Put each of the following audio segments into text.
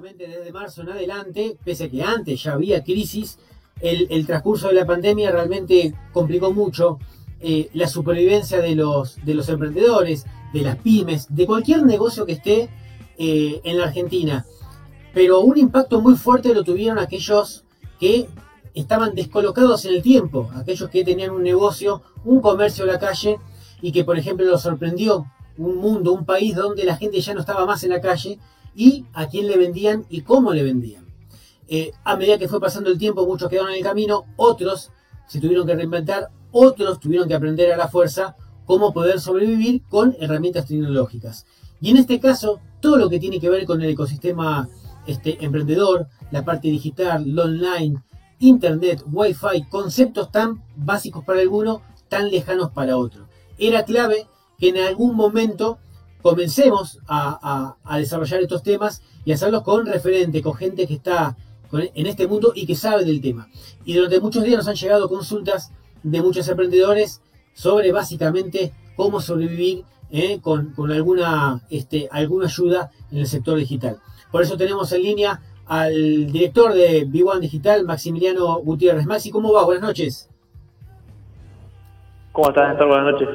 desde marzo en adelante, pese a que antes ya había crisis, el, transcurso de la pandemia realmente complicó mucho eh, la supervivencia de los, de los emprendedores, de las pymes, de cualquier negocio que esté eh, en la Argentina. Pero un impacto muy fuerte lo tuvieron aquellos que estaban descolocados en el tiempo, aquellos que tenían un negocio, un comercio en la calle y que por ejemplo los sorprendió un mundo, un país donde la gente ya no estaba más en la calle y a quién le vendían y cómo le vendían. Eh, a medida que fue pasando el tiempo, muchos quedaron en el camino, otros se tuvieron que reinventar, otros tuvieron que aprender a la fuerza cómo poder sobrevivir con herramientas tecnológicas. Y en este caso, todo lo que tiene que ver con el ecosistema este, emprendedor, la parte digital, lo online, internet, wifi, conceptos tan básicos para algunos, tan lejanos para otros. Era clave que en algún momento comencemos a, desarrollar estos temas y hacerlos con referente, con gente que está en este mundo y que sabe del tema. Y durante muchos días nos han llegado consultas de muchos emprendedores sobre básicamente cómo sobrevivir eh, con, alguna, este, alguna ayuda en el sector digital. Por eso tenemos en línea al director de B1 Digital, Maximiliano Gutiérrez. Maxi, ¿cómo va? Buenas noches. ¿Cómo estás, Néstor? Buenas noches.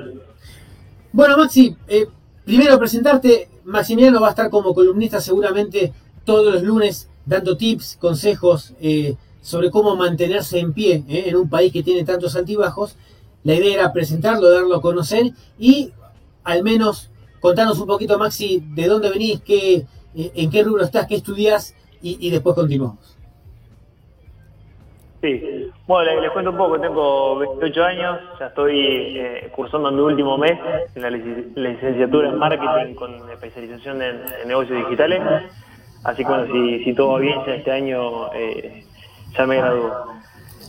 Bueno, Maxi, eh, primero presentarte. Maximiliano va a estar como columnista seguramente todos los lunes dando tips, consejos eh, sobre cómo mantenerse en pie eh, en un país que tiene tantos altibajos. La idea era presentarlo, darlo a conocer y al menos contarnos un poquito, Maxi, de dónde venís, qué, en qué rubro estás, qué estudias y, después continuamos. Sí, bueno, les, cuento un poco, tengo 28 años, ya estoy eh, cursando mi último mes en la, licenciatura en marketing con especialización en, negocios digitales, así que bueno, si, todo va bien, ya este año eh, ya me gradúo.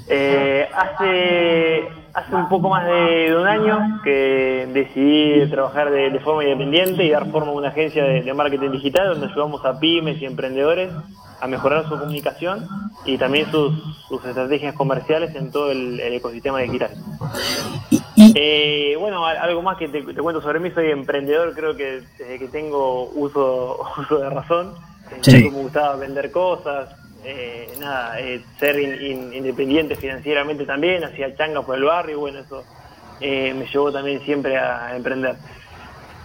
Eh, hace, hace un poco más de, un año que decidí trabajar de, forma independiente y dar forma a una agencia de marketing digital donde ayudamos a pymes y emprendedores a mejorar su comunicación y también sus, estrategias comerciales en todo el, ecosistema digital. Eh, bueno, algo más que te, cuento sobre mí, soy emprendedor, creo que desde que tengo uso, uso de razón, me gustaba vender cosas, eh, nada, eh, ser independiente financieramente también, hacía changa por el barrio, bueno, eso me llevó también siempre a emprender.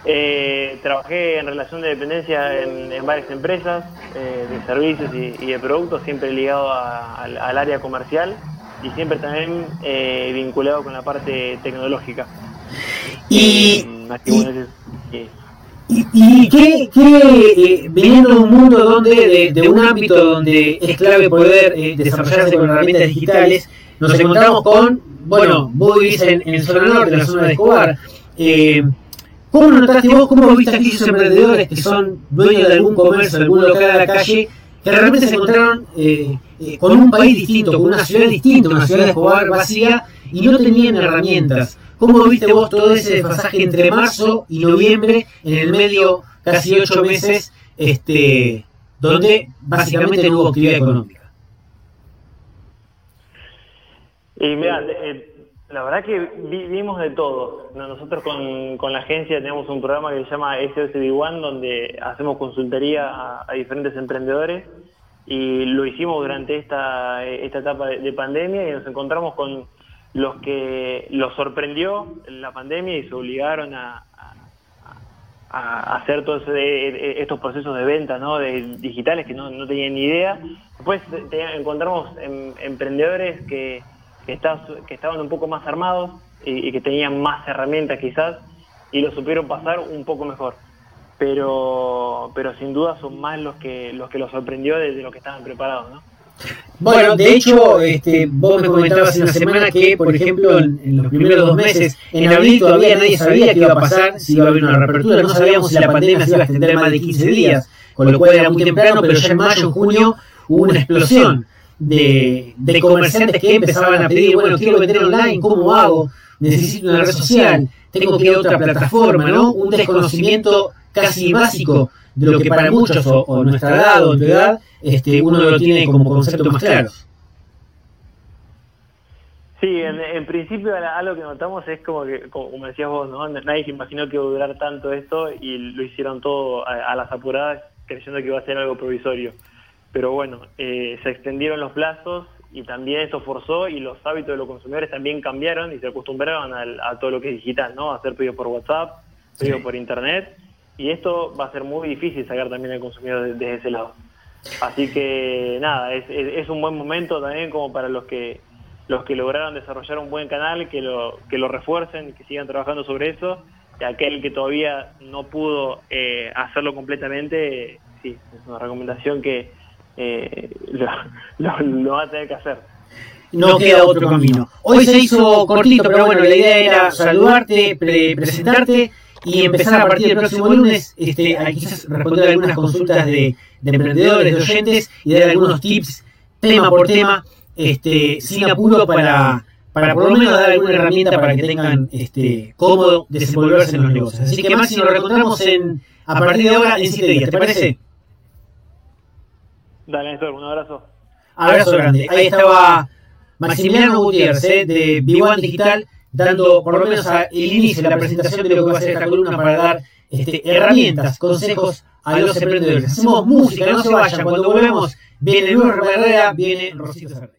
Eh, trabajé en relación de dependencia en, varias empresas eh, de servicios y, de productos, siempre ligado al, área comercial y siempre también eh, vinculado con la parte tecnológica. Y, y, qué, qué viniendo de un mundo donde, de, un ámbito donde es clave poder desarrollarse con herramientas digitales, nos encontramos con, bueno, vos vivís en, en zona norte, en la zona de Escobar. ¿Cómo notaste vos, cómo viste a aquellos emprendedores que son dueños de algún comercio, de algún local a la calle, que realmente se encontraron eh, eh, con un país distinto, con una ciudad distinta, una ciudad de Escobar vacía, y no tenían herramientas? ¿Cómo viste vos todo ese pasaje entre marzo y noviembre, en el medio casi ocho meses, este, donde básicamente no hubo actividad económica? Y eh, la verdad que vimos de todo. Nosotros con, la agencia tenemos un programa que se llama SOSB One, donde hacemos consultoría a, diferentes emprendedores y lo hicimos durante esta, esta etapa de, pandemia y nos encontramos con los que los sorprendió la pandemia y se obligaron a, hacer todos estos procesos de venta ¿no? de, digitales que no, tenían ni idea. Después encontramos em, emprendedores que que, estaban un poco más armados y, que tenían más herramientas quizás y lo supieron pasar un poco mejor. Pero, pero sin duda son más los que los que los sorprendió desde lo que estaban preparados, ¿no? Bueno, de hecho, este, vos me comentabas en la semana que, por ejemplo, en, los primeros dos meses, en abril todavía nadie sabía qué iba a pasar, si iba a haber una reapertura, no sabíamos si la pandemia se iba a extender más de 15 días, con lo cual era muy temprano, pero ya en mayo, en junio, hubo una explosión de, de comerciantes que empezaban a pedir, bueno, quiero vender online, ¿cómo hago? Necesito una red social, tengo que ir a otra plataforma, ¿no? Un desconocimiento casi básico de lo que para muchos, o, nuestra edad o tu edad, este, uno lo tiene como concepto más claro. Sí, en, principio algo que notamos es como que, como decías vos, ¿no? nadie se imaginó que iba a durar tanto esto y lo hicieron todo a, a las apuradas creyendo que iba a ser algo provisorio. Pero bueno, eh, se extendieron los plazos y también esto forzó y los hábitos de los consumidores también cambiaron y se acostumbraron a, todo lo que es digital, ¿no? A hacer pedidos por WhatsApp, pedidos por Internet y esto va a ser muy difícil sacar también al consumidor desde ese lado. Así que nada, es, es, un buen momento también como para los que los que lograron desarrollar un buen canal, que lo, que lo refuercen, que sigan trabajando sobre eso, y aquel que todavía no pudo eh, hacerlo completamente, sí, es una recomendación que eh, lo, va a tener que hacer. No, queda otro camino. Hoy se hizo cortito, pero bueno, la idea era saludarte, presentarte y empezar a partir del próximo lunes este, a quizás responder algunas consultas de, de emprendedores, de oyentes y dar algunos tips tema por tema este, sin apuro para, para por lo menos dar alguna herramienta para que tengan este, cómodo desenvolverse en los negocios. Así que Maxi, nos reencontramos en, a partir de ahora en 7 días, ¿te parece? Dale, Néstor, un abrazo. Abrazo grande. Ahí estaba Maximiliano Gutiérrez eh, de B1 Digital dando por lo menos el inicio de la presentación de lo que va a ser esta columna para dar este, herramientas, consejos a los emprendedores. Hacemos música, no se vayan. Cuando volvemos, viene Luis Herrera, viene Rosito Ferrer.